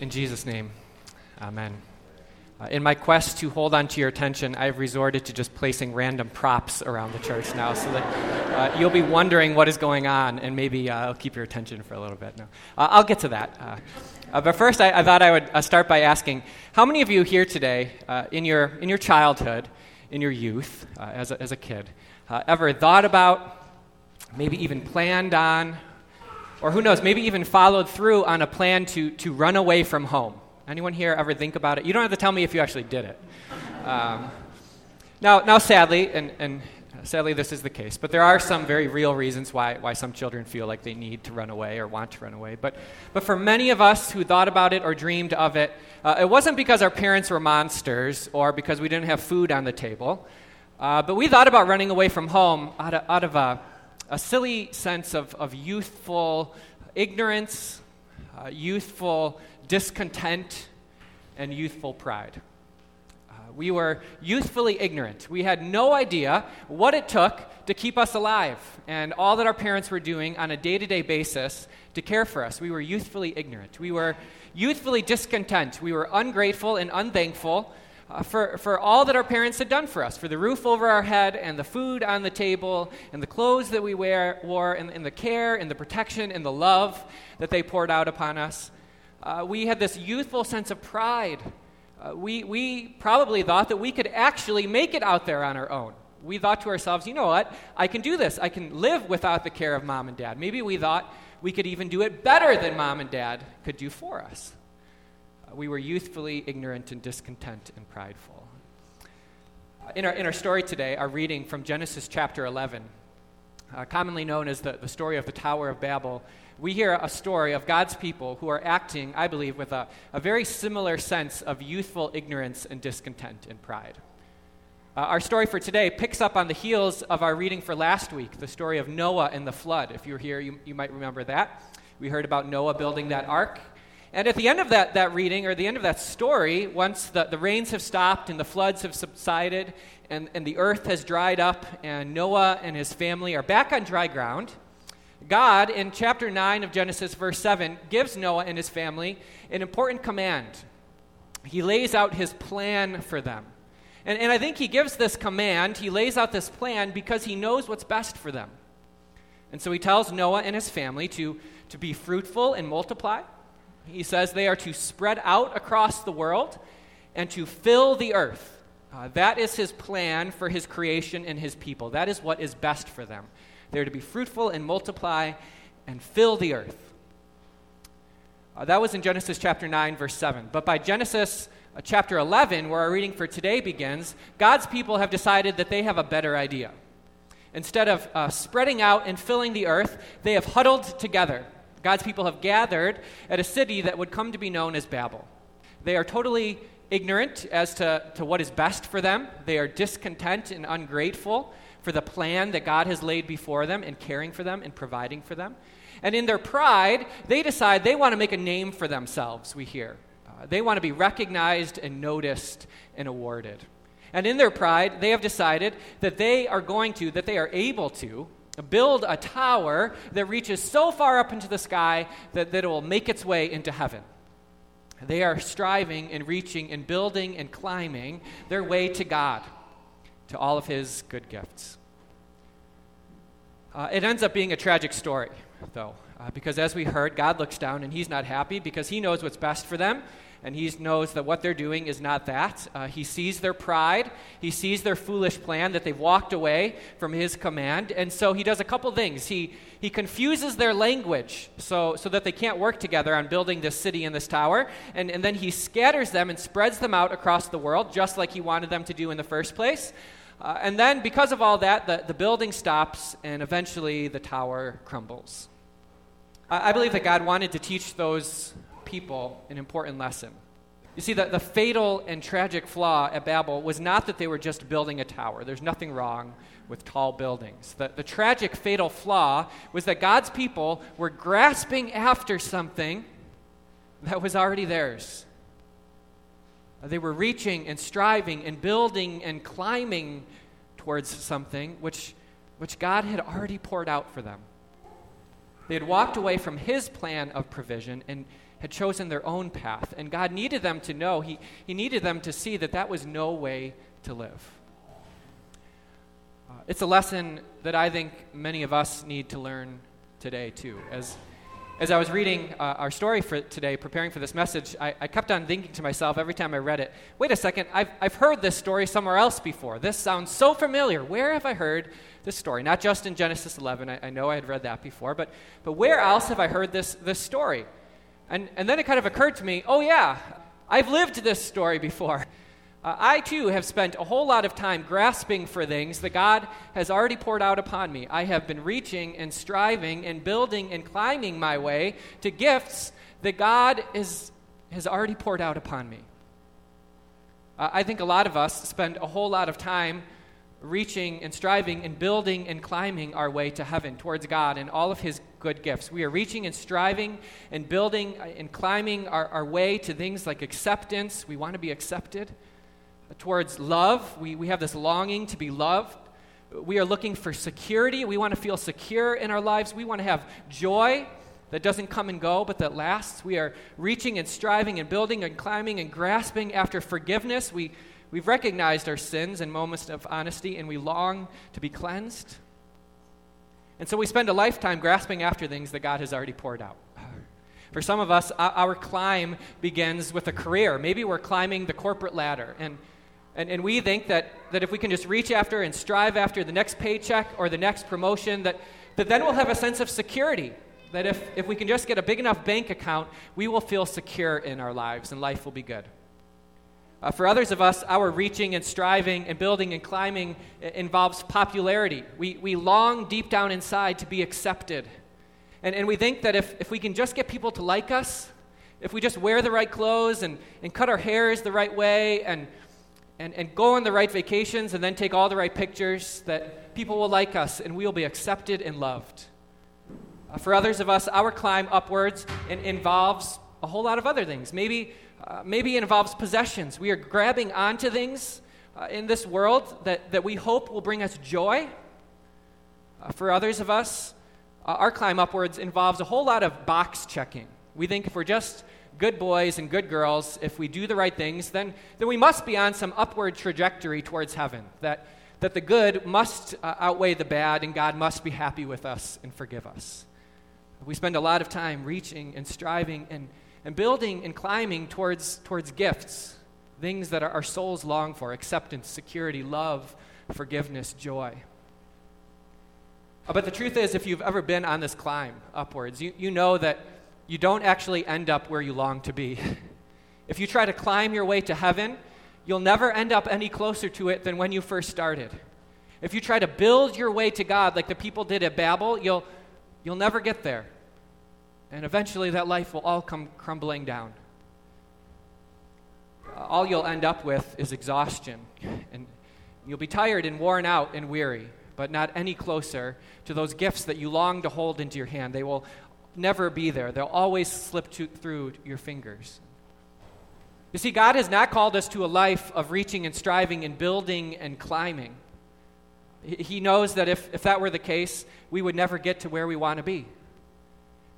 In Jesus' name, amen. Uh, in my quest to hold on to your attention, I've resorted to just placing random props around the church now so that uh, you'll be wondering what is going on, and maybe uh, I'll keep your attention for a little bit. No, uh, I'll get to that. Uh, uh, but first, I, I, thought I would start by asking how many of you here today, in, your, in your childhood, in your youth, as, a, as a kid, ever thought about, maybe even planned on, or who knows, maybe even followed through on a plan to, to run away from home? Anyone here ever think about it? You don't have to tell me if you actually did it. Um, now, now, sadly, and, and sadly this is the case, but there are some very real reasons why, why some children feel like they need to run away or want to run away. But, but for many of us who thought about it or dreamed of it, uh, it wasn't because our parents were monsters or because we didn't have food on the table, uh, but we thought about running away from home out of, out of a, a silly sense of, of youthful ignorance, uh, youthful discontent, and youthful pride. Uh, we were youthfully ignorant. We had no idea what it took to keep us alive and all that our parents were doing on a day to day basis to care for us. We were youthfully ignorant. We were youthfully discontent. We were ungrateful and unthankful uh, for, for all that our parents had done for us for the roof over our head, and the food on the table, and the clothes that we wear, wore, and, and the care, and the protection, and the love that they poured out upon us. Uh, we had this youthful sense of pride. Uh, we, we probably thought that we could actually make it out there on our own. We thought to ourselves, you know what? I can do this. I can live without the care of mom and dad. Maybe we thought we could even do it better than mom and dad could do for us. We were youthfully ignorant and discontent and prideful. Uh, in, our, in our story today, our reading from Genesis chapter 11, uh, commonly known as the, the story of the Tower of Babel, we hear a story of God's people who are acting, I believe, with a, a very similar sense of youthful ignorance and discontent and pride. Uh, our story for today picks up on the heels of our reading for last week, the story of Noah and the flood. If you were here, you, you might remember that. We heard about Noah building that ark. And at the end of that, that reading, or the end of that story, once the, the rains have stopped and the floods have subsided and, and the earth has dried up, and Noah and his family are back on dry ground, God, in chapter 9 of Genesis, verse 7, gives Noah and his family an important command. He lays out his plan for them. And, and I think he gives this command, he lays out this plan because he knows what's best for them. And so he tells Noah and his family to, to be fruitful and multiply. He says they are to spread out across the world and to fill the earth. Uh, that is his plan for his creation and his people. That is what is best for them. They're to be fruitful and multiply and fill the earth. Uh, that was in Genesis chapter 9, verse 7. But by Genesis uh, chapter 11, where our reading for today begins, God's people have decided that they have a better idea. Instead of uh, spreading out and filling the earth, they have huddled together. God's people have gathered at a city that would come to be known as Babel. They are totally ignorant as to, to what is best for them. They are discontent and ungrateful for the plan that God has laid before them and caring for them and providing for them. And in their pride, they decide they want to make a name for themselves, we hear. Uh, they want to be recognized and noticed and awarded. And in their pride, they have decided that they are going to, that they are able to, build a tower that reaches so far up into the sky that, that it will make its way into heaven. They are striving and reaching and building and climbing their way to God to all of his good gifts. Uh, it ends up being a tragic story, though, uh, because as we heard, God looks down and he's not happy because he knows what's best for them, and he knows that what they're doing is not that. Uh, he sees their pride, he sees their foolish plan that they've walked away from his command, and so he does a couple things. He, he confuses their language so, so that they can't work together on building this city and this tower, and, and then he scatters them and spreads them out across the world, just like he wanted them to do in the first place. Uh, and then, because of all that, the, the building stops and eventually the tower crumbles. I, believe that God wanted to teach those people an important lesson. You see, the, the fatal and tragic flaw at Babel was not that they were just building a tower. There's nothing wrong with tall buildings. The, the tragic, fatal flaw was that God's people were grasping after something that was already theirs. They were reaching and striving and building and climbing towards something which, which God had already poured out for them. They had walked away from His plan of provision and, had chosen their own path. And God needed them to know, He, he needed them to see that that was no way to live. Uh, it's a lesson that I think many of us need to learn today, too. As, as I was reading uh, our story for today, preparing for this message, I, I, kept on thinking to myself every time I read it wait a second, I've, I've heard this story somewhere else before. This sounds so familiar. Where have I heard this story? Not just in Genesis 11, I, I know I had read that before, but, but where else have I heard this, this story? And, and then it kind of occurred to me oh, yeah, I've lived this story before. Uh, I too have spent a whole lot of time grasping for things that God has already poured out upon me. I have been reaching and striving and building and climbing my way to gifts that God is, has already poured out upon me. Uh, I think a lot of us spend a whole lot of time reaching and striving and building and climbing our way to heaven towards God and all of His good gifts. We are reaching and striving and building and climbing our, our way to things like acceptance. We want to be accepted towards love. We, we have this longing to be loved. We are looking for security. We want to feel secure in our lives. We want to have joy that doesn't come and go, but that lasts. We are reaching and striving and building and climbing and grasping after forgiveness. We, we've recognized our sins in moments of honesty and we long to be cleansed. And so we spend a lifetime grasping after things that God has already poured out. For some of us, our climb begins with a career. Maybe we're climbing the corporate ladder. And and, and we think that, that if we can just reach after and strive after the next paycheck or the next promotion, that, that then we'll have a sense of security. That if, if we can just get a big enough bank account, we will feel secure in our lives and life will be good. Uh, for others of us, our reaching and striving and building and climbing involves popularity. We, we long deep down inside to be accepted. And, and we think that if, if we can just get people to like us, if we just wear the right clothes and, and cut our hairs the right way and and, and go on the right vacations and then take all the right pictures that people will like us and we will be accepted and loved. Uh, for others of us, our climb upwards involves a whole lot of other things. Maybe, uh, maybe it involves possessions. We are grabbing onto things uh, in this world that, that we hope will bring us joy. Uh, for others of us, uh, our climb upwards involves a whole lot of box checking. We think if we're just good boys and good girls, if we do the right things, then, then we must be on some upward trajectory towards heaven. That, that the good must uh, outweigh the bad, and God must be happy with us and forgive us. We spend a lot of time reaching and striving and, and building and climbing towards, towards gifts, things that our, souls long for acceptance, security, love, forgiveness, joy. But the truth is, if you've ever been on this climb upwards, you, you know that you don't actually end up where you long to be. if you try to climb your way to heaven, you'll never end up any closer to it than when you first started. If you try to build your way to God like the people did at Babel, you'll, you'll never get there. And eventually that life will all come crumbling down. All you'll end up with is exhaustion. And you'll be tired and worn out and weary, but not any closer to those gifts that you long to hold into your hand. They will never be there, they'll always slip to, through your fingers. You see, God has not called us to a life of reaching and striving and building and climbing. He knows that if, if that were the case, we would never get to where we want to be.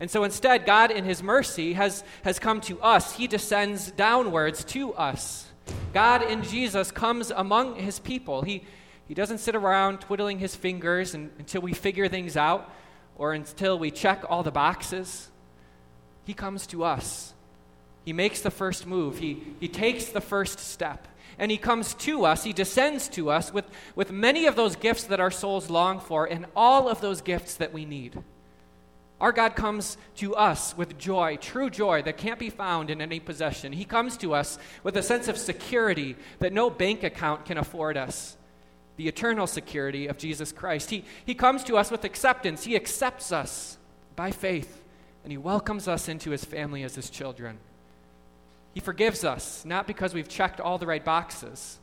And so instead, God, in His mercy, has, has come to us. He descends downwards to us. God in Jesus comes among His people. He, he doesn't sit around twiddling His fingers and, until we figure things out or until we check all the boxes. He comes to us. He makes the first move, he, he takes the first step. And he comes to us, he descends to us with, with many of those gifts that our souls long for and all of those gifts that we need. Our God comes to us with joy, true joy that can't be found in any possession. He comes to us with a sense of security that no bank account can afford us the eternal security of Jesus Christ. He, he comes to us with acceptance. He accepts us by faith, and He welcomes us into His family as His children. He forgives us, not because we've checked all the right boxes,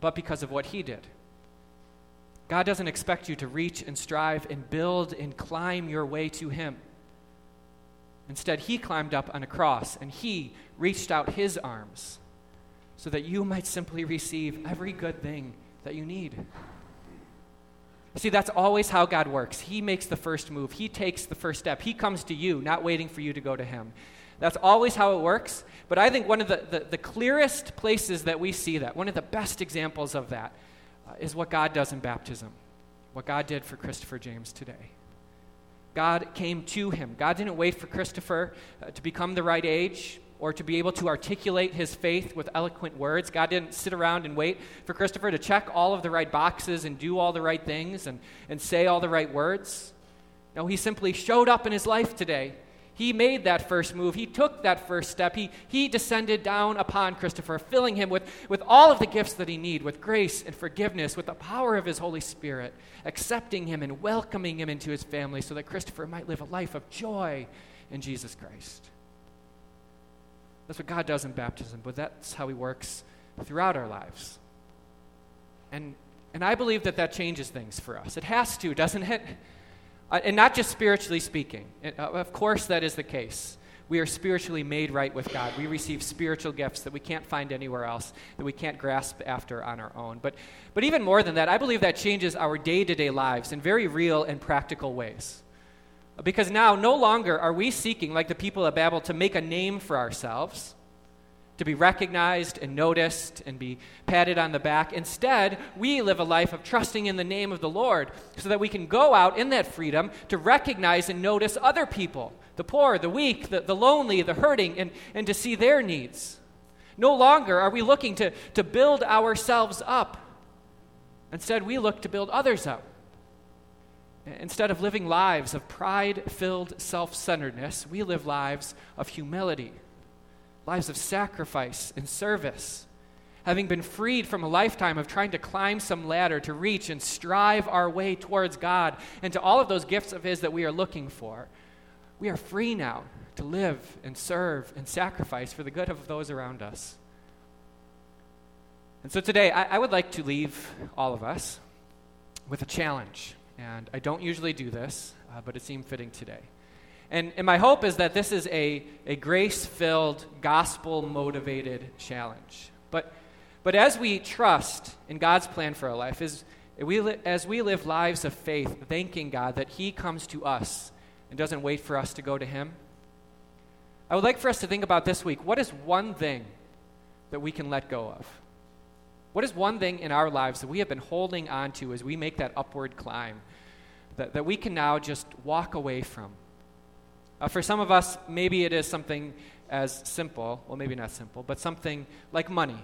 but because of what He did. God doesn't expect you to reach and strive and build and climb your way to Him. Instead, He climbed up on a cross and He reached out His arms so that you might simply receive every good thing that you need. See, that's always how God works. He makes the first move, He takes the first step. He comes to you, not waiting for you to go to Him. That's always how it works. But I think one of the, the, the clearest places that we see that, one of the best examples of that, uh, is what God does in baptism, what God did for Christopher James today. God came to him. God didn't wait for Christopher uh, to become the right age or to be able to articulate his faith with eloquent words. God didn't sit around and wait for Christopher to check all of the right boxes and do all the right things and, and say all the right words. No, he simply showed up in his life today. He made that first move. He took that first step. He, he descended down upon Christopher, filling him with, with all of the gifts that he needed, with grace and forgiveness, with the power of his Holy Spirit, accepting him and welcoming him into his family so that Christopher might live a life of joy in Jesus Christ. That's what God does in baptism, but that's how he works throughout our lives. And, and I believe that that changes things for us. It has to, doesn't it? Uh, and not just spiritually speaking. uh, of course, that is the case. We are spiritually made right with God. We receive spiritual gifts that we can't find anywhere else, that we can't grasp after on our own. But, but even more than that, I believe that changes our day to day lives in very real and practical ways. Because now, no longer are we seeking, like the people of Babel, to make a name for ourselves to be recognized and noticed and be patted on the back. Instead, we live a life of trusting in the name of the Lord so that we can go out in that freedom to recognize and notice other people the poor, the weak, the, the lonely, the hurting, and, and to see their needs. No longer are we looking to, to build ourselves up. Instead, we look to build others up. Instead of living lives of pride filled self centeredness, we live lives of humility lives of sacrifice and service. Having been freed from a lifetime of trying to climb some ladder to reach and strive our way towards God and to all of those gifts of His that we are looking for, we are free now to live and serve and sacrifice for the good of those around us. And so today, I, I would like to leave all of us with a challenge. And I don't usually do this, uh, but it seemed fitting today. And, and my hope is that this is a, a grace filled, gospel motivated challenge. But, but as we trust in God's plan for our life, as we, li- as we live lives of faith, thanking God that He comes to us and doesn't wait for us to go to Him, I would like for us to think about this week what is one thing that we can let go of? What is one thing in our lives that we have been holding on to as we make that upward climb that, that we can now just walk away from? Uh, for some of us, maybe it is something as simple, well, maybe not simple, but something like money.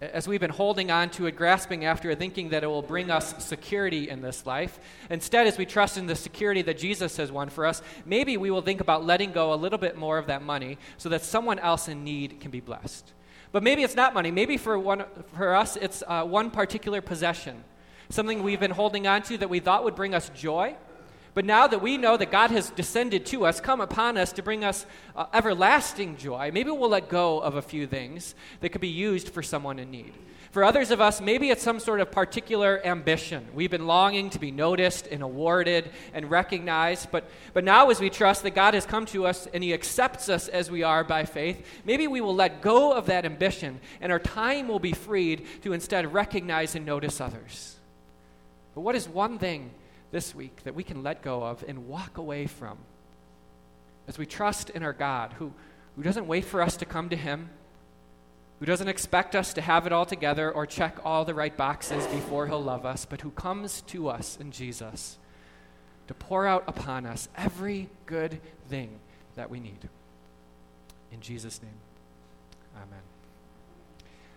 As we've been holding on to it, grasping after it, thinking that it will bring us security in this life, instead, as we trust in the security that Jesus has won for us, maybe we will think about letting go a little bit more of that money so that someone else in need can be blessed. But maybe it's not money. Maybe for, one, for us, it's uh, one particular possession, something we've been holding on to that we thought would bring us joy but now that we know that God has descended to us, come upon us to bring us uh, everlasting joy, maybe we'll let go of a few things that could be used for someone in need. For others of us, maybe it's some sort of particular ambition. We've been longing to be noticed and awarded and recognized, but, but now as we trust that God has come to us and He accepts us as we are by faith, maybe we will let go of that ambition and our time will be freed to instead recognize and notice others. But what is one thing this week that we can let go of and walk away from as we trust in our God who, who doesn't wait for us to come to Him, who doesn't expect us to have it all together or check all the right boxes before He'll love us, but who comes to us in Jesus to pour out upon us every good thing that we need. In Jesus' name.